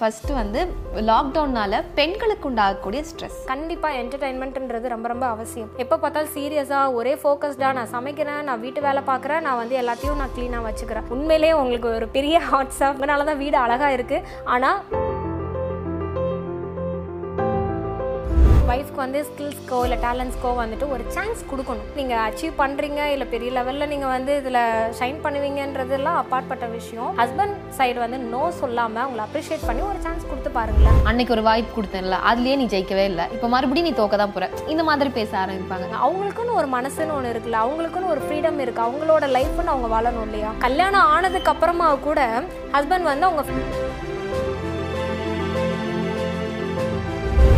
First வந்து லாக்டவுன்னால பெண்களுக்கு உண்டாகக்கூடிய ஸ்ட்ரெஸ் கண்டிப்பாக என்டர்டைன்மெண்ட்ன்றது ரொம்ப ரொம்ப அவசியம். எப்போ பார்த்தாலும் சீரியஸாக ஒரே ஃபோக்கஸ்டாக நான் சமைக்கிறேன் நான் வீட்டு வேலை பார்க்குறேன் நான் வந்து எல்லாத்தையும் நான் க்ளீனாக வச்சுக்கிறேன். உண்மையிலேயே உங்களுக்கு ஒரு பெரிய ஹாட்ஸ் அதனால தான் வீடு அழகாக இருக்குது ஆனால் ஒய்ஃப்க்கு வந்து ஸ்கில்ஸ்க்கோ இல்லை டேலண்ட்ஸ்க்கோ வந்துட்டு ஒரு சான்ஸ் கொடுக்கணும். நீங்கள் அச்சீவ் பண்ணுறீங்க இல்லை பெரிய லெவலில் நீங்கள் வந்து இதில் ஷைன் பண்ணுவீங்கன்றதெல்லாம் அப்பாற்பட்ட விஷயம். ஹஸ்பண்ட் சைடு வந்து நோ சொல்லாமல் உங்களை அப்ரிஷியேட் பண்ணி ஒரு சான்ஸ் கொடுத்து பாருங்களேன். அன்னைக்கு ஒரு வாய்ப்பு கொடுத்தேன்ல அதுலயே நீ ஜெயிக்கவே இல்லை. இப்போ மறுபடியும் நீ தோக்க தான் போற. இந்த மாதிரி பேச ஆரம்பிப்பாங்க. அவங்களுக்குன்னு ஒரு மனசுன்னு ஒன்று இருக்குல்ல அவங்களுக்குன்னு ஒரு ஃப்ரீடம் இருக்கு. அவங்களோட லைஃப்னு அவங்க வாழணும் இல்லையா? கல்யாணம் ஆனதுக்கு அப்புறமா கூட ஹஸ்பண்ட் வந்து அவங்க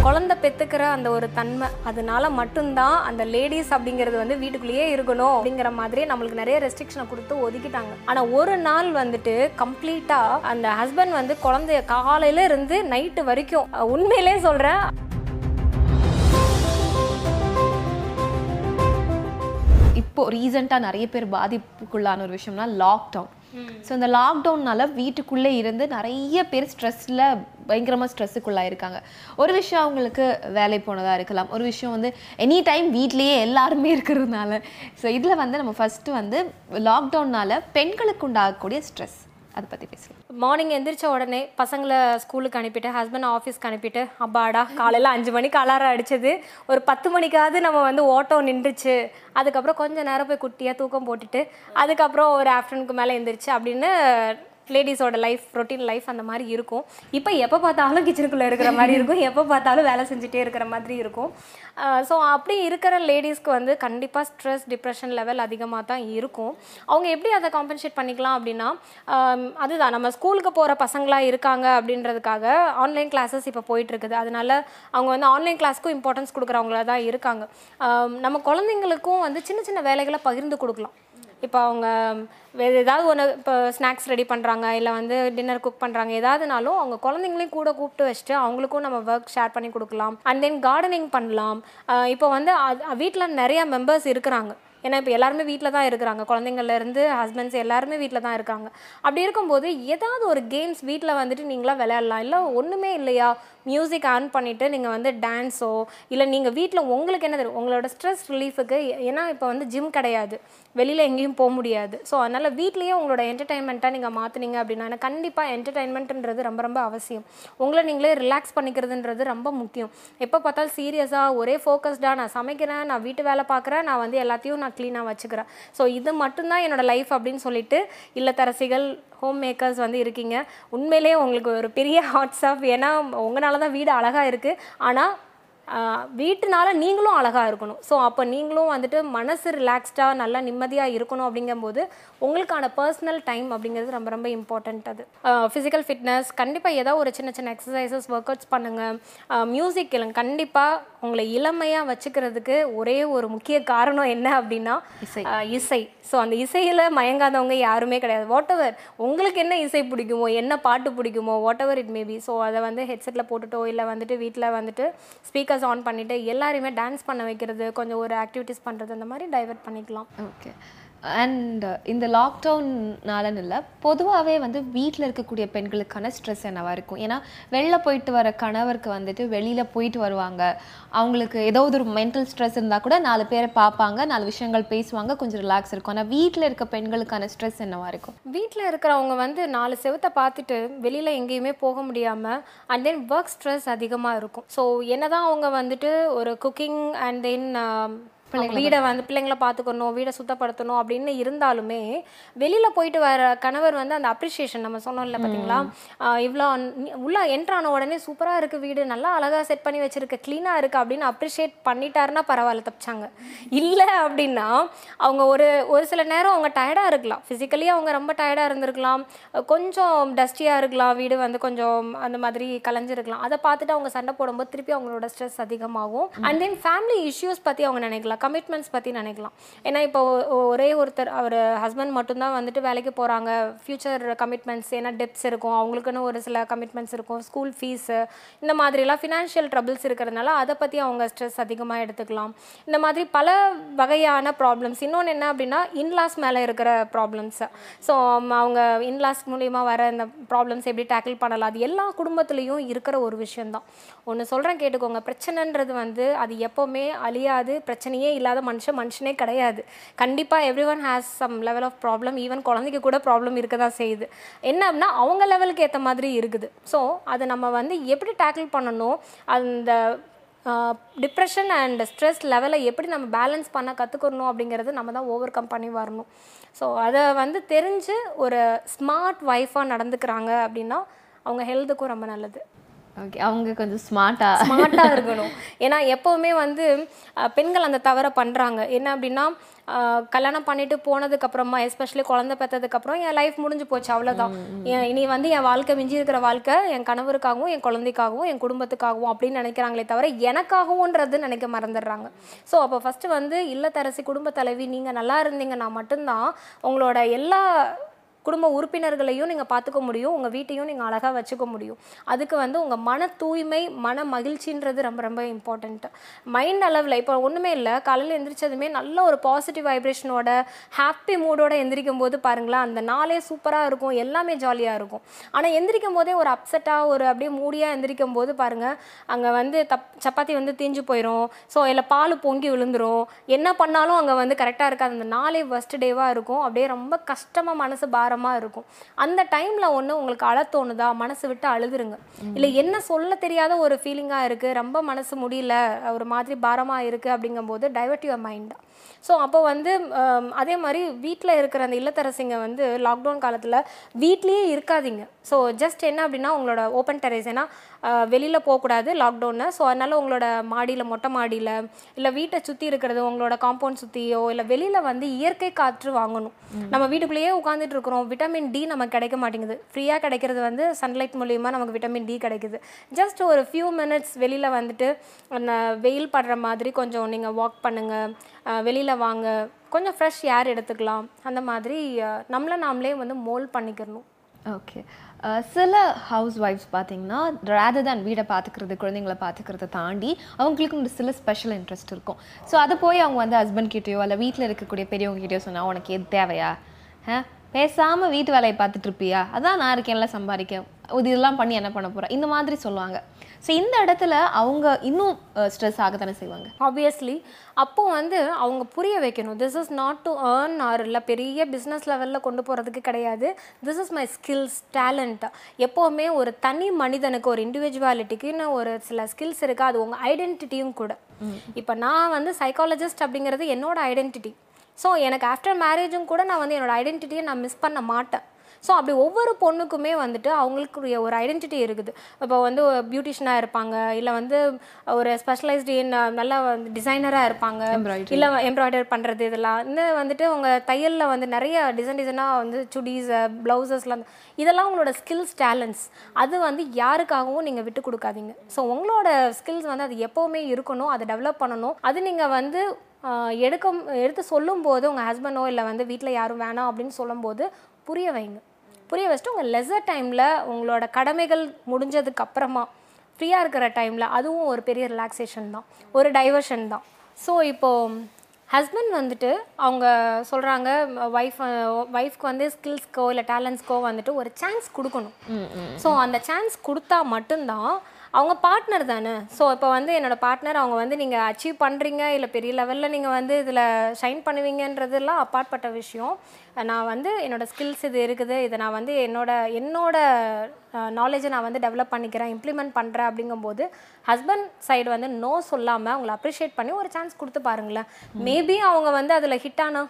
குழந்தை பெத்துக்கிற அந்த ஒரு தன்மை அதனால மட்டும்தான் அந்த லேடிஸ் அப்படிங்கிறது வந்து வீட்டுக்குள்ளேயே இருக்கணும் அப்படிங்கிற மாதிரி நம்மளுக்கு நிறைய ரெஸ்ட்ரிக்ஷனை கொடுத்து ஒதுக்கிட்டாங்க. ஆனா ஒரு நாள் வந்துட்டு கம்ப்ளீட்டா அந்த ஹஸ்பண்ட் வந்து குழந்தைய காலையில இருந்து நைட்டு வரைக்கும் உண்மையிலே சொல்றேன். இப்போ ரீசெண்டாக நிறைய பேர் பாதிப்புக்குள்ளான ஒரு விஷயம்னா லாக்டவுன் ஸோ இந்த லாக்டவுன்னால வீட்டுக்குள்ளே இருந்து நிறைய பேர் ஸ்ட்ரெஸ்ஸில் பயங்கரமாக ஸ்ட்ரெஸ்ஸுக்குள்ளாயிருக்காங்க ஒரு விஷயம் அவங்களுக்கு வேலை போனதாக இருக்கலாம். ஒரு விஷயம் வந்து எனி டைம் வீட்லேயே எல்லாருமே இருக்கிறதுனால. ஸோ இதில் வந்து நம்ம ஃபஸ்ட்டு வந்து லாக்டவுன்னால பெண்களுக்கு உண்டாகக்கூடிய ஸ்ட்ரெஸ் அதை பற்றி பேசலாம் மார்னிங் எந்திரிச்ச உடனே பசங்களை ஸ்கூலுக்கு அனுப்பிட்டு ஹஸ்பண்ட் ஆஃபீஸ்க்கு அனுப்பிட்டு அப்பாடா காலையில் அஞ்சு மணிக்கு அலாரம் அடிச்சது. ஒரு பத்து மணிக்காவது நம்ம வந்து ஓட்டம் நின்றுச்சு. அதுக்கப்புறம் கொஞ்சம் நேரம் போய் குட்டியாக தூக்கம் போட்டுட்டு அதுக்கப்புறம் ஒரு ஆஃப்டர்நூனுக்கு மேலே எந்திரிச்சு அப்படின்னு லேடிஸோட லைஃப் ரொட்டீன் லைஃப் அந்த மாதிரி இருக்கும். இப்போ எப்போ பார்த்தாலும் கிச்சனுக்குள்ளே இருக்கிற மாதிரி இருக்கும். எப்போ பார்த்தாலும் வேலை செஞ்சுட்டே இருக்கிற மாதிரி இருக்கும். ஸோ அப்படி இருக்கிற லேடிஸ்க்கு வந்து கண்டிப்பாக ஸ்ட்ரெஸ் டிப்ரெஷன் லெவல் அதிகமாக தான் இருக்கும். அவங்க எப்படி அதை காம்பன்சேட் பண்ணிக்கலாம் அப்படின்னா அதுதான் நம்ம ஸ்கூலுக்கு போகிற பசங்களாக இருக்காங்க அப்படின்றதுக்காக ஆன்லைன் கிளாஸஸ் இப்போ போயிட்டுருக்குது அதனால அவங்க வந்து ஆன்லைன் கிளாஸ்க்கும் இம்பார்ட்டன்ஸ் கொடுக்குறவங்களா தான் இருக்காங்க. நம்ம குழந்தைங்களுக்கும் வந்து சின்ன சின்ன வேலைகளை பகிர்ந்து கொடுக்கலாம். இப்போ அவங்க வேறு ஏதாவது ஒன்று இப்போ ஸ்நாக்ஸ் ரெடி பண்ணுறாங்க இல்லை வந்து டின்னர் குக் பண்ணுறாங்க ஏதாவதுனாலும் அவங்க குழந்தைங்களையும் கூட கூப்பிட்டு வச்சுட்டு அவங்களுக்கும் நம்ம ஒர்க் ஷேர் பண்ணி கொடுக்கலாம். அண்ட் தென் கார்டனிங் பண்ணலாம். இப்போ வந்து வீட்டில் நிறைய மெம்பர்ஸ் இருக்கிறாங்க. ஏன்னா இப்போ எல்லாருமே வீட்டில் தான் இருக்கிறாங்க. குழந்தைங்கள்லேருந்து ஹஸ்பண்ட்ஸ் எல்லாருமே வீட்டில் தான் இருக்காங்க. அப்படி இருக்கும்போது ஏதாவது ஒரு கேம்ஸ் வீட்டில் வந்துட்டு நீங்களாம் விளையாடலாம் இல்லை ஒன்றுமே இல்லையா? மியூசிக் ஆன் பண்ணிவிட்டு நீங்கள் வந்து டான்ஸோ இல்லை நீங்கள் வீட்டில் உங்களுக்கு என்ன தெரியும்? உங்களோட ஸ்ட்ரெஸ் ரிலீஃபுக்கு ஏன்னா இப்போ வந்து ஜிம் கிடையாது. வெளியில் எங்கேயும் போக முடியாது. ஸோ அதனால் வீட்லேயே உங்களோட என்டர்டைன்மெண்ட்டாக நீங்கள் மாற்றுனீங்க அப்படின்னா கண்டிப்பாக என்டர்டைன்மெண்ட்ன்றது ரொம்ப ரொம்ப அவசியம். உங்களை நீங்களே ரிலாக்ஸ் பண்ணிக்கிறதுன்றது ரொம்ப முக்கியம். எப்போ பார்த்தாலும் சீரியஸாக ஒரே ஃபோக்கஸ்டாக நான் சமைக்கிறேன் நான் வீட்டு வேலை பார்க்குறேன் நான் வந்து எல்லாத்தையும் நான் க்ளீனாக வச்சுக்கிறேன். ஸோ இது மட்டும்தான் என்னோடய லைஃப் அப்படின்னு சொல்லிட்டு இல்லத்தரசிகள் ஹோம் மேக்கர்ஸ் வந்து இருக்கீங்க. உண்மையிலேயே உங்களுக்கு ஒரு பெரிய ஹாட்ஸ் ஆஃப் ஏன்னா உங்களால தான் வீடு அழகாக இருக்குது ஆனால் வீட்டுனால நீங்களும் அழகாக இருக்கணும். ஸோ அப்போ நீங்களும் வந்துட்டு மனசு ரிலாக்ஸ்டாக நல்லா நிம்மதியாக இருக்கணும் அப்படிங்கும்போது உங்களுக்கான பர்சனல் டைம் அப்படிங்கிறது ரொம்ப ரொம்ப இம்பார்ட்டண்ட் அது. ஃபிசிக்கல் ஃபிட்னஸ் கண்டிப்பாக ஏதோ ஒரு சின்ன சின்ன எக்ஸசைசஸ் ஒர்க் அவுட்ஸ் பண்ணுங்கள் மியூசிக் கேளுங்க. கண்டிப்பாக உங்களை இளமையாக வச்சுக்கிறதுக்கு ஒரே ஒரு முக்கிய காரணம் என்ன அப்படின்னா இசை. ஸோ அந்த இசையில் மயங்காதவங்க யாருமே கிடையாது. வாட் எவர் உங்களுக்கு என்ன இசை பிடிக்குமோ என்ன பாட்டு பிடிக்குமோ whatever it maybe so அதை வந்து ஹெட்செட்டில் போட்டுட்டோ இல்லை வந்துட்டு வீட்டில் வந்துட்டு ஸ்பீக்கர்ஸ் ஆன் பண்ணிவிட்டு எல்லாரையுமே டான்ஸ் பண்ண வைக்கிறது கொஞ்சம் ஒரு ஆக்டிவிட்டீஸ் பண்ணுறது அந்த மாதிரி டைவர்ட் பண்ணிக்கலாம். ஓகே அண்ட் uh, இந்த லாக்டவுன்னாலன்னு இல்லை பொதுவாகவே வந்து வீட்டில் இருக்கக்கூடிய பெண்களுக்கான ஸ்ட்ரெஸ் என்னவாக இருக்கும்? ஏன்னா வெளில போயிட்டு வர கணவருக்கு வந்துட்டு வெளியில் போயிட்டு வருவாங்க. அவங்களுக்கு ஏதோ ஒரு மென்டல் ஸ்ட்ரெஸ் இருந்தால் கூட நாலு பேரை பார்ப்பாங்க நாலு விஷயங்கள் பேசுவாங்க கொஞ்சம் ரிலாக்ஸ் இருக்கும். ஆனால் வீட்டில் இருக்க பெண்களுக்கான ஸ்ட்ரெஸ் என்னவாக இருக்கும்? வீட்டில் இருக்கிறவங்க வந்து நாலு செவத்தை பார்த்துட்டு வெளியில் எங்கேயுமே போக முடியாமல் அண்ட் தென் ஒர்க் ஸ்ட்ரெஸ் அதிகமாக இருக்கும். ஸோ என்னதான் அவங்க வந்துட்டு ஒரு குக்கிங் அண்ட் தென் வீடை வந்து பிள்ளைங்களை பார்த்துக்கணும் வீடை சுத்தப்படுத்தணும் அப்படின்னு இருந்தாலுமே வெளியில் போயிட்டு வர கணவர் வந்து அந்த அப்ரிஷியேஷன் நம்ம சொன்னோம்ல பார்த்தீங்களா இவ்வளோ உள்ள என்ட்ரான உடனே சூப்பராக இருக்குது வீடு நல்லா அழகாக செட் பண்ணி வச்சிருக்கு க்ளீனாக இருக்குது அப்படின்னு அப்ரிஷியேட் பண்ணிட்டாருன்னா பரவாயில்ல தப்பிச்சாங்க. இல்லை அப்படின்னா அவங்க ஒரு ஒரு சில நேரம் அவங்க டயர்டாக இருக்கலாம். ஃபிசிக்கலி அவங்க ரொம்ப டயர்டாக இருந்திருக்கலாம். கொஞ்சம் டஸ்டியாக இருக்கலாம் வீடு வந்து கொஞ்சம் அந்த மாதிரி கலைஞ்சிருக்கலாம். அதை பார்த்துட்டு அவங்க சண்டை போடும்போது திருப்பி அவங்களோட ஸ்ட்ரெஸ் அதிகமாகும். அண்ட் தென் ஃபேமிலி இஷ்யூஸ் பற்றி அவங்க நினைக்கலாம். கமிட்மெண்ட்ஸ் பற்றி நினைக்கலாம். ஏன்னா இப்போ ஒரே ஒருத்தர் அவர் ஹஸ்பண்ட் மட்டும்தான் வந்துட்டு வேலைக்கு போகிறாங்க ஃப்யூச்சர் கமிட்மெண்ட்ஸ் ஏன்னா டெப்ஸ் இருக்கும். அவங்களுக்குன்னு ஒரு சில கமிட்மெண்ட்ஸ் இருக்கும். ஸ்கூல் ஃபீஸு இந்த மாதிரிலாம் ஃபினான்ஷியல் ட்ரபிள்ஸ் இருக்கிறதுனால அதை பற்றி அவங்க ஸ்ட்ரெஸ் அதிகமாக எடுத்துக்கலாம். இந்த மாதிரி பல வகையான ப்ராப்ளம்ஸ் இன்னொன்று என்ன அப்படின்னா இன்லாஸ் மேலே இருக்கிற ப்ராப்ளம்ஸ் ஸோ அவங்க இன்லாஸ் மூலிமா வர இந்த ப்ராப்ளம்ஸ் எப்படி டேக்கிள் பண்ணலாம்? அது எல்லா குடும்பத்துலேயும் இருக்கிற ஒரு விஷயம்தான். ஒன்று சொல்கிறேன் கேட்டுக்கோங்க. பிரச்சனைன்றது வந்து அது எப்போவுமே அழியாது. பிரச்சனையே இல்லாத மனுஷன் மனுஷனே கிடையாது. கண்டிப்பாக everyone has some level of problem even குழந்தைக்கு கூட ப்ராப்ளம் இருக்க தான் செய்யுது. என்ன அப்படின்னா அவங்க லெவலுக்கு ஏற்ற மாதிரி இருக்குது. ஸோ அதை நம்ம வந்து எப்படி டேக்கிள் பண்ணணும்? அந்த டிப்ரெஷன் அண்ட் ஸ்ட்ரெஸ் லெவலை எப்படி நம்ம பேலன்ஸ் பண்ண கற்றுக்கணும் அப்படிங்கிறது நம்ம தான் ஓவர் கம் பண்ணி வரணும். ஸோ அதை வந்து தெரிஞ்சு ஒரு ஸ்மார்ட் ஒய்ஃபாக நடந்துக்கிறாங்க அப்படின்னா அவங்க ஹெல்த்துக்கும் ரொம்ப நல்லது. ஓகே அவங்க கொஞ்சம் ஸ்மார்ட்டா ஸ்மார்ட்டாக இருக்கணும். ஏன்னா எப்போவுமே வந்து பெண்கள் அந்த தவறை பண்ணுறாங்க என்ன அப்படின்னா கல்யாணம் பண்ணிட்டு போனதுக்கு அப்புறமா எஸ்பெஷலி குழந்தை பெற்றதுக்கு அப்புறம் என் லைஃப் முடிஞ்சு போச்சு அவ்வளோதான் என் இனி வந்து என் வாழ்க்கை மிஞ்சி இருக்கிற வாழ்க்கை என் கணவருக்காகவும் என் குழந்தைக்காகவும் என் குடும்பத்துக்காகவும் அப்படின்னு நினைக்கிறாங்களே தவிர எனக்காகவும்ன்றது நினைக்க மறந்துடுறாங்க. ஸோ அப்போ ஃபஸ்ட்டு வந்து இல்லத்தரசி குடும்ப தலைவி நீங்கள் நல்லா இருந்தீங்கன்னா மட்டும்தான் உங்களோட எல்லா குடும்ப உறுப்பினர்களையும் நீங்கள் பார்த்துக்க முடியும். உங்கள் வீட்டையும் நீங்கள் அழகாக வச்சுக்க முடியும். அதுக்கு வந்து உங்கள் மன தூய்மை மன மகிழ்ச்சின்றது ரொம்ப ரொம்ப இம்பார்ட்டண்ட்டு மைண்ட் அளவில் இப்போ ஒன்றுமே இல்லை. காலையில் எந்திரிச்சதுமே நல்ல ஒரு பாசிட்டிவ் வைப்ரேஷனோட ஹாப்பி மூடோட எந்திரிக்கும் போது பாருங்களேன் அந்த நாளே சூப்பராக இருக்கும். எல்லாமே ஜாலியாக இருக்கும். ஆனால் எந்திரிக்கும் போதே ஒரு அப்செட்டாக ஒரு அப்படியே மூடியாக எந்திரிக்கும் போது பாருங்கள் அங்கே வந்து தப் சப்பாத்தி வந்து தீஞ்சு போயிடும் ஸோ இல்லை பால் பொங்கி விழுந்துடும் என்ன பண்ணாலும் அங்கே வந்து கரெக்டாக இருக்காது. அந்த நாளே ஃபஸ்ட் டேவாக இருக்கும். அப்படியே ரொம்ப கஷ்டமாக மனசு பாரமாக இருக்கும். அந்த டைமில் ஒன்று உங்களுக்கு அழ தோணுதா? மனசு விட்டு அழுதுருங்க. இல்லை என்ன சொல்ல தெரியாத ஒரு ஃபீலிங்காக இருக்குது ரொம்ப மனசு முடியல. ஒரு மாதிரி பாரமாக இருக்குது அப்படிங்கும்போது டைவர்ட் யுவர் மைண்ட் ஸோ அப்போ வந்து அதே மாதிரி வீட்டில் இருக்கிற அந்த இல்லத்தரசிங்க வந்து லாக்டவுன் காலத்தில் வீட்லேயே இருக்காதீங்க. ஸோ ஜஸ்ட் என்ன அப்படின்னா உங்களோட ஓப்பன் டெரேஸ் ஏன்னா வெளியில் போகக்கூடாது லாக்டவுன்னு ஸோ அதனால் உங்களோட மாடியில் மொட்டை மாடியில் இல்லை வீட்டை சுற்றி இருக்கிறது உங்களோட காம்பவுண்ட் சுற்றியோ இல்லை வெளியில் வந்து இயற்கை காற்று வாங்கணும். நம்ம வீட்டுக்குள்ளேயே உட்காந்துட்டு இருக்கிறோம். விட்டமின் டி நமக்கு கிடைக்க மாட்டேங்குது. ஃப்ரீயாக கிடைக்கிறது வந்து சன்லைட் மூலியமாக நமக்கு விட்டமின் டி கிடைக்குது. ஜஸ்ட் ஒரு ஃபியூ மினிட்ஸ் வெளியில் வந்துட்டு வெயில் படுற மாதிரி கொஞ்சம் நீங்கள் வாக் பண்ணுங்கள் வெளியில் வாங்க. கொஞ்சம் ஃப்ரெஷ் ஏர் எடுத்துக்கலாம். அந்த மாதிரி நம்மளை நாமளே வந்து மோல்ட் பண்ணிக்கிறணும். ஓகே சில ஹவுஸ் ஒய்ஃப்ஸ் பார்த்தீங்கன்னா ரேதர் தான் வீடை பார்த்துக்கிறது குழந்தைங்களை பார்த்துக்கிறத தாண்டி அவங்களுக்கு ஒரு சில ஸ்பெஷல் இன்ட்ரெஸ்ட் இருக்கும். ஸோ அதை போய் அவங்க வந்து ஹஸ்பண்ட் கிட்டயோ இல்லை வீட்டில் இருக்கக்கூடிய பெரியவங்க கிட்டயோ சொன்னால் உனக்கு எது தேவையா? ஆ? பேசாமல் வீட்டு வேலையை பார்த்துட்டு இருப்பியா? அதான் நான் இருக்கேன்ல சம்பாதிக்க. இது இதெல்லாம் பண்ணி என்ன பண்ண போகிறேன் இந்த மாதிரி சொல்லுவாங்க. ஸோ இந்த இடத்துல அவங்க இன்னும் ஸ்ட்ரெஸ் ஆக தானே செய்வாங்க? ஆப்வியஸ்லி அப்போ வந்து அவங்க புரிய வைக்கணும். This is not to earn or இல்லை பெரிய பிஸ்னஸ் லெவலில் கொண்டு போகிறதுக்கு கிடையாது. This is my skills talent எப்போவுமே ஒரு தனி மனிதனுக்கு ஒரு இண்டிவிஜுவாலிட்டிக்குன்னு ஒரு சில ஸ்கில்ஸ் இருக்குது அது உங்கள் ஐடென்டிட்டியும் கூட. இப்போ நான் வந்து சைக்காலஜிஸ்ட் அப்படிங்கிறது என்னோட ஐடென்டிட்டி ஸோ எனக்கு ஆஃப்டர் மேரேஜும் கூட நான் வந்து என்னோட ஐடென்டிட்டியை நான் மிஸ் பண்ண மாட்டேன். ஸோ அப்படி ஒவ்வொரு பொண்ணுக்குமே வந்துட்டு அவங்களுக்குரிய ஒரு ஐடென்டிட்டி இருக்குது. இப்போ வந்து பியூட்டிஷியனாக இருப்பாங்க. இல்லை வந்து ஒரு ஸ்பெஷலைஸ்டு இன் நல்ல டிசைனராக இருப்பாங்க. இல்லை எம்ப்ராய்டர் பண்ணுறது இதெல்லாம். இந்த வந்துட்டு அவங்க தையலில் வந்து நிறைய டிசைன் டிசைனாக வந்து சுடிஸ் ப்ளவுசஸ்லாம் இதெல்லாம் உங்களோட ஸ்கில்ஸ் டேலண்ட்ஸ் அது வந்து யாருக்காகவும் நீங்கள் விட்டு கொடுக்காதீங்க. ஸோ உங்களோட ஸ்கில்ஸ் வந்து அது எப்போவுமே இருக்கணும். அதை டெவலப் பண்ணணும். அது நீங்கள் வந்து எடுக்க எடுத்து சொல்லும்போது உங்கள் ஹஸ்பண்டோ இல்லை வந்து வீட்டில் யாரும் வேணாம் அப்படின்னு சொல்லும்போது புரிய வைங்க. புரிய வச்சுட்டு உங்கள் லெசர் டைமில் உங்களோட கடமைகள் முடிஞ்சதுக்கு அப்புறமா ஃப்ரீயாக இருக்கிற டைமில் அதுவும் ஒரு பெரிய ரிலாக்ஸேஷன் தான் ஒரு டைவர்ஷன் தான். ஸோ இப்போது ஹஸ்பண்ட் வந்துட்டு அவங்க சொல்கிறாங்க ஒய்ஃப் ஒய்ஃப்க்கு வந்து ஸ்கில்ஸ்க்கோ இல்லை டேலண்ட்ஸ்க்கோ வந்துட்டு ஒரு சான்ஸ் கொடுக்கணும். ஸோ அந்த சான்ஸ் கொடுத்தா மட்டும்தான் அவங்க பார்ட்னர் தானே? ஸோ இப்போ வந்து என்னோட பார்ட்னர் அவங்க வந்து நீங்கள் அச்சீவ் பண்ணுறீங்க இல்லை பெரிய லெவலில் நீங்கள் வந்து இதில் ஷைன் பண்ணுவீங்கன்றதெல்லாம் அப்பாற்பட்ட விஷயம். நான் வந்து என்னோட ஸ்கில்ஸ் இது இருக்குது இதை நான் வந்து என்னோட என்னோட நாலேஜை நான் வந்து டெவலப் பண்ணிக்கிறேன் இம்ப்ளிமெண்ட் பண்ணுறேன் அப்படிங்கும்போது ஹஸ்பண்ட் சைடு வந்து நோ சொல்லாமல் அவங்கள அப்ரிஷியேட் பண்ணி ஒரு சான்ஸ் கொடுத்து பாருங்களேன். மேபி அவங்க வந்து அதில் ஹிட் ஆனா?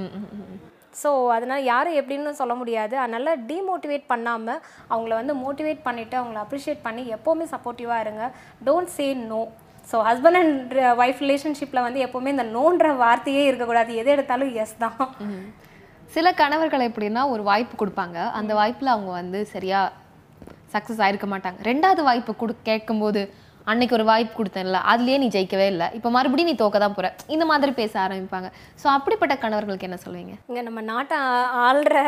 ம் ம் ம். ஸோ அதனால் யாரும் எப்படின்னு சொல்ல முடியாது. அதனால் டீமோட்டிவேட் பண்ணாமல் அவங்கள வந்து மோட்டிவேட் பண்ணிவிட்டு அவங்கள அப்ரிஷியேட் பண்ணி எப்போவுமே சப்போர்ட்டிவாக இருங்க. Don't say no so husband and wife ரிலேஷன்ஷிப்பில் வந்து எப்போவுமே இந்த நோன்ற வார்த்தையே இருக்கக்கூடாது. எது எடுத்தாலும் எஸ் தான். சில கணவர்கள் எப்படின்னா ஒரு வாய்ப்பு கொடுப்பாங்க. அந்த வாய்ப்புல அவங்க வந்து சரியா சக்ஸஸ் ஆயிருக்க மாட்டாங்க. ரெண்டாவது வாய்ப்பு கொடு கேட்கும்போது அன்னைக்கு ஒரு வாய்ப்பு கொடுத்தேன்ல அதுலயே நீ ஜெயிக்கவே இல்லை. இப்போ மறுபடியும் நீ தோக்க தான் போற. இந்த மாதிரி பேச ஆரம்பிப்பாங்க. ஸோ அப்படிப்பட்ட கணவர்களுக்கு என்ன சொல்லுவீங்க? இங்கே நம்ம நாட்டை ஆள்ற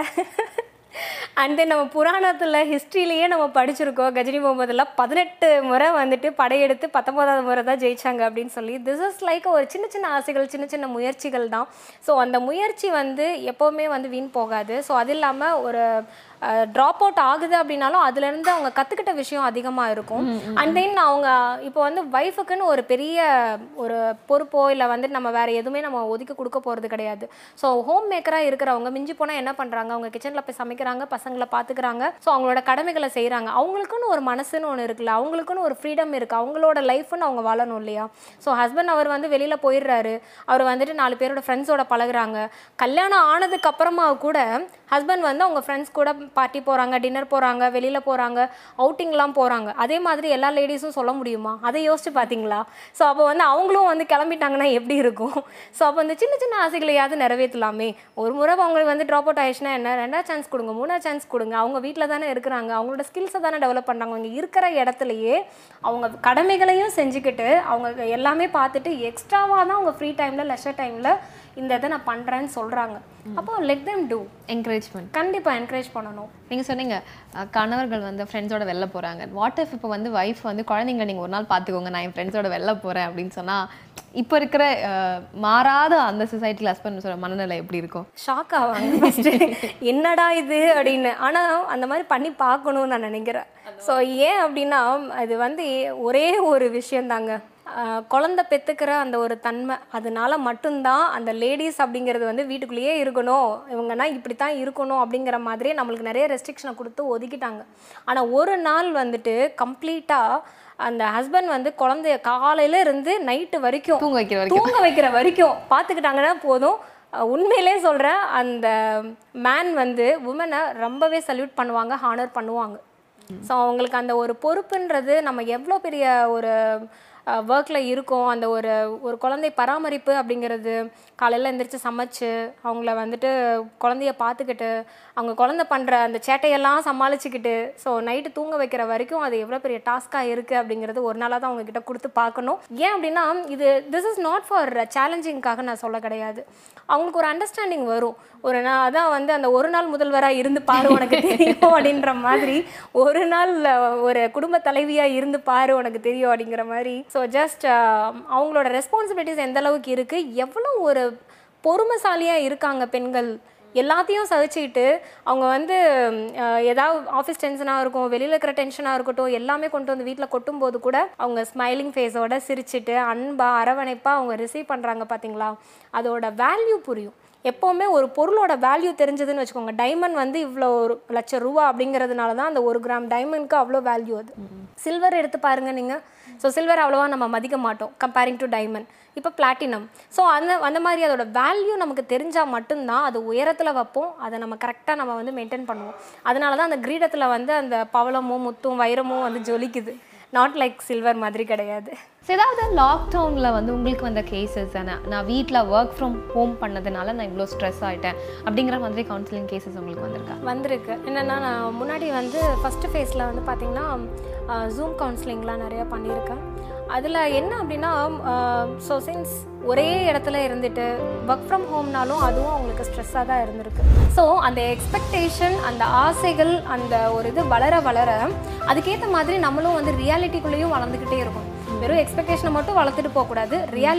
அண்ட் தென் நம்ம புராணத்தில் ஹிஸ்ட்ரியிலேயே நம்ம படிச்சிருக்கோம். கஜினி முகமதுல பதினெட்டு முறை வந்துட்டு படையெடுத்து பத்தொன்பதாவது முறை தான் ஜெயிச்சாங்க அப்படின்னு சொல்லி திஸ் இஸ் லைக் ஒரு சின்ன சின்ன ஆசைகள் சின்ன சின்ன முயற்சிகள் தான். ஸோ அந்த முயற்சி வந்து எப்போவுமே வந்து வீண் போகாது. ஸோ அது இல்லாமல் ஒரு ட்ராப் அவுட் ஆகுது அப்படின்னாலும் அதுலேருந்து அவங்க கற்றுக்கிட்ட விஷயம் அதிகமாக இருக்கும். அண்ட் தென் அவங்க இப்போ வந்து ஒய்ஃபுக்குன்னு ஒரு பெரிய ஒரு பொறுப்போ இல்லை வந்து நம்ம வேற எதுவுமே நம்ம ஒதுக்கி கொடுக்க போகிறது கிடையாது. ஸோ ஹோம் மேக்கராக இருக்கிறவங்க மிஞ்சி போனால் என்ன பண்ணுறாங்க அவங்க கிச்சனில் போய் சமைக்கிறாங்க பசங்களை பார்த்துக்கிறாங்க ஸோ அவங்களோட கடமைகளை செய்கிறாங்க அவங்களுக்குன்னு ஒரு மனசுன்னு ஒன்று இருக்குல்ல. அவங்களுக்குன்னு ஒரு ஃப்ரீடம் இருக்குது அவங்களோட லைஃப்னு அவங்க வாழணும் இல்லையா? ஸோ ஹஸ்பண்ட் அவர் வந்து வெளியில் போயிடுறாரு. அவர் வந்துட்டு நாலு பேரோட ஃப்ரெண்ட்ஸோட பழகுறாங்க. கல்யாணம் ஆனதுக்கு அப்புறமா கூட ஹஸ்பண்ட் வந்து அவங்க ஃப்ரெண்ட்ஸ் கூட பார்ட்டி போகிறாங்க டின்னர் போகிறாங்க வெளியில் போகிறாங்க அவுட்டிங்லாம் போகிறாங்க அதே மாதிரி எல்லா லேடிஸும் சொல்ல முடியுமா? அதை யோசிச்சு பார்த்தீங்களா ஸோ அப்போ வந்து அவங்களும் வந்து கிளம்பிட்டாங்கன்னா எப்படி இருக்கும்? ஸோ அப்போ அந்த சின்ன சின்ன ஆசைகளையாவது நிறைவேற்றலாமே. ஒரு முறை அவங்களுக்கு வந்து ட்ராப் அவுட் ஆயிடுச்சுன்னா என்ன? ரெண்டாவது சான்ஸ் கொடுங்க மூணாவது சான்ஸ் கொடுங்க. அவங்க வீட்டில் தானே இருக்கிறாங்க. அவங்களோட ஸ்கில்ஸை தானே டெவலப் பண்ணுறாங்க அவங்க இருக்கிற இடத்துலையே அவங்க கடமைகளையும் செஞ்சுக்கிட்டு அவங்க எல்லாமே பார்த்துட்டு எக்ஸ்ட்ராவாக தான் அவங்க ஃப்ரீ டைமில் லெஷர் டைமில் இந்த இதை நான் பண்ணுறேன்னு சொல்கிறாங்க அப்போ லெட் them டூ என்கரேஜ்மெண்ட் கண்டிப்பாக என்கரேஜ் பண்ணணும். நீங்க சொன்னீங்க கணவர்கள் வந்து ஃப்ரெண்ட்ஸோட வெளில போறாங்க. வாட் இஃப் இப்போ வந்து ஒய்ஃப் வந்து குழந்தைங்களை நீங்க ஒரு நாள் பார்த்துக்கோங்க நான் என் ஃப்ரெண்ட்ஸோட வெளில போறேன் அப்படின்னு சொன்னா இப்போ இருக்கிற மாறாத அந்த சொசைட்டியில் ஹஸ்பண்ட் சொல்ற மனநிலை எப்படி இருக்கும்? ஷாக் ஆவாங்க. என்னடா இது அப்படின்னு. ஆனால் அந்த மாதிரி பண்ணி பார்க்கணும்னு நான் நினைக்கிறேன். ஸோ ஏன் அப்படின்னா அது வந்து ஒரே ஒரு விஷயந்தாங்க குழந்தை பெற்றுக்கிற அந்த ஒரு தன்மை அதனால மட்டும்தான் அந்த லேடிஸ் அப்படிங்கிறது வந்து வீட்டுக்குள்ளேயே இருக்கணும். இவங்கன்னா இப்படி தான் இருக்கணும் அப்படிங்கிற மாதிரியே நம்மளுக்கு நிறைய ரெஸ்ட்ரிக்ஷனை கொடுத்து ஒதுக்கிட்டாங்க. ஆனால் ஒரு நாள் வந்துட்டு கம்ப்ளீட்டாக அந்த ஹஸ்பண்ட் வந்து குழந்தைய காலையில இருந்து நைட்டு வரைக்கும் தூங்க வைக்கிற வரைக்கும். தூங்க வைக்கிற வரைக்கும் பார்த்துக்கிட்டாங்கன்னா போதும். உண்மையிலே சொல்கிறேன் அந்த மேன் வந்து உமனை ரொம்பவே சல்யூட் பண்ணுவாங்க ஹானர் பண்ணுவாங்க. ஸோ அவங்களுக்கு அந்த ஒரு பொறுப்புன்றது நம்ம எவ்வளோ பெரிய ஒரு ஒர்க்கில் இருக்கோம். அந்த ஒரு ஒரு குழந்தை பராமரிப்பு அப்படிங்கிறது காலையில் எந்திரிச்சு சமைச்சு அவங்கள வந்துட்டு குழந்தைய பார்த்துக்கிட்டு அவங்க குழந்தை பண்ணுற அந்த சேட்டையெல்லாம் சமாளிச்சுக்கிட்டு ஸோ நைட்டு தூங்க வைக்கிற வரைக்கும் அது எவ்வளோ பெரிய டாஸ்க்காக இருக்குது அப்படிங்கிறது ஒரு நாளாக தான் அவங்கக்கிட்ட கொடுத்து பார்க்கணும். ஏன் அப்படின்னா இது திஸ் இஸ் நாட் ஃபார் சேலஞ்சிங்காக நான் சொல்ல கிடையாது. அவங்களுக்கு ஒரு அண்டர்ஸ்டாண்டிங் வரும். ஒரு நாள் அதான் வந்து அந்த ஒரு நாள் முதல்வராக இருந்து பாரு உனக்கு தெரியும் அப்படின்ற மாதிரி ஒரு நாள் ஒரு குடும்ப தலைவியாக இருந்து பாரு உனக்கு தெரியும் அப்படிங்கிற மாதிரி ஸோ ஸோ ஜஸ்ட் um, அவங்களோட ரெஸ்பான்சிபிலிட்டிஸ் எந்த அளவுக்கு இருக்குது எவ்வளோ ஒரு பொறுமைசாலியாக இருக்காங்க பெண்கள்? எல்லாத்தையும் சகிச்சுக்கிட்டு அவங்க வந்து ஏதாவது ஆஃபீஸ் டென்ஷனாக இருக்கும் வெளியில் இருக்கிற டென்ஷனாக இருக்கட்டும் எல்லாமே கொண்டு வந்து வீட்டில் கொட்டும்போது கூட அவங்க ஸ்மைலிங் ஃபேஸோட சிரிச்சிட்டு அன்பாக அரவணைப்பாக அவங்க ரிசீவ் பண்ணுறாங்க பார்த்தீங்களா அதோட வேல்யூ புரியும். எப்போவுமே ஒரு பொருளோட வேல்யூ தெரிஞ்சதுன்னு வச்சுக்கோங்க. டைமண்ட் வந்து இவ்வளோ ஒரு லட்சம் ரூபா அப்படிங்கிறதுனால தான் அந்த ஒரு கிராம் டைமண்ட்க்கு அவ்வளோ வேல்யூ அது. சில்வர் எடுத்து பாருங்க நீங்கள் ஸோ சில்வர் அவ்வளோவா நம்ம மதிக்க மாட்டோம் கம்பேரிங் டு டைமண்ட் இப்போ பிளாட்டினம் ஸோ அந்த அந்த மாதிரி அதோட வேல்யூ நமக்கு தெரிஞ்சால் மட்டும்தான் அது உயரத்தில் வைப்போம் அதை நம்ம கரெக்டாக நம்ம வந்து மெயின்டைன் பண்ணுவோம். அதனால தான் அந்த கிரீடத்தில் வந்து அந்த பவளமும் முத்தும் வைரமும் வந்து ஜொலிக்குது. நாட் லைக் சில்வர் மாதிரி கிடையாது. ஏதாவது லாக்டவுனில் வந்து உங்களுக்கு வந்த கேசஸ் நான் வீட்டில் ஒர்க் ஃப்ரம் ஹோம் பண்ணதுனால நான் இவ்வளோ ஸ்ட்ரெஸ் ஆயிட்டேன். அப்படிங்கிற மாதிரி கவுன்சிலிங் கேசஸ் உங்களுக்கு வந்திருக்கா? வந்திருக்கு. என்னென்னா நான் முன்னாடி வந்து ஃபஸ்ட்டு ஃபேஸில் வந்து பார்த்திங்கன்னா ஜூம் கவுன்சிலிங்லாம் நிறையா பண்ணியிருக்கேன். அதில் என்ன அப்படின்னா ஸோ சின்ஸ் ஒரே இடத்துல இருந்துட்டு ஒர்க் ஃப்ரம் ஹோம்னாலும் அதுவும் அவங்களுக்கு ஸ்ட்ரெஸ்ஸாக தான் இருந்திருக்கு. ஸோ அந்த எக்ஸ்பெக்டேஷன் அந்த ஆசைகள் அந்த ஒரு இது வளர வளர அதுக்கேற்ற மாதிரி நம்மளும் வந்து ரியாலிட்டிக்குள்ளேயும் வளர்ந்துக்கிட்டே இருக்கும். வெறும் எக்ஸ்பெக்டேஷனை மட்டும் வளர்த்துட்டு போகக்கூடாது. ரியாலிட்டி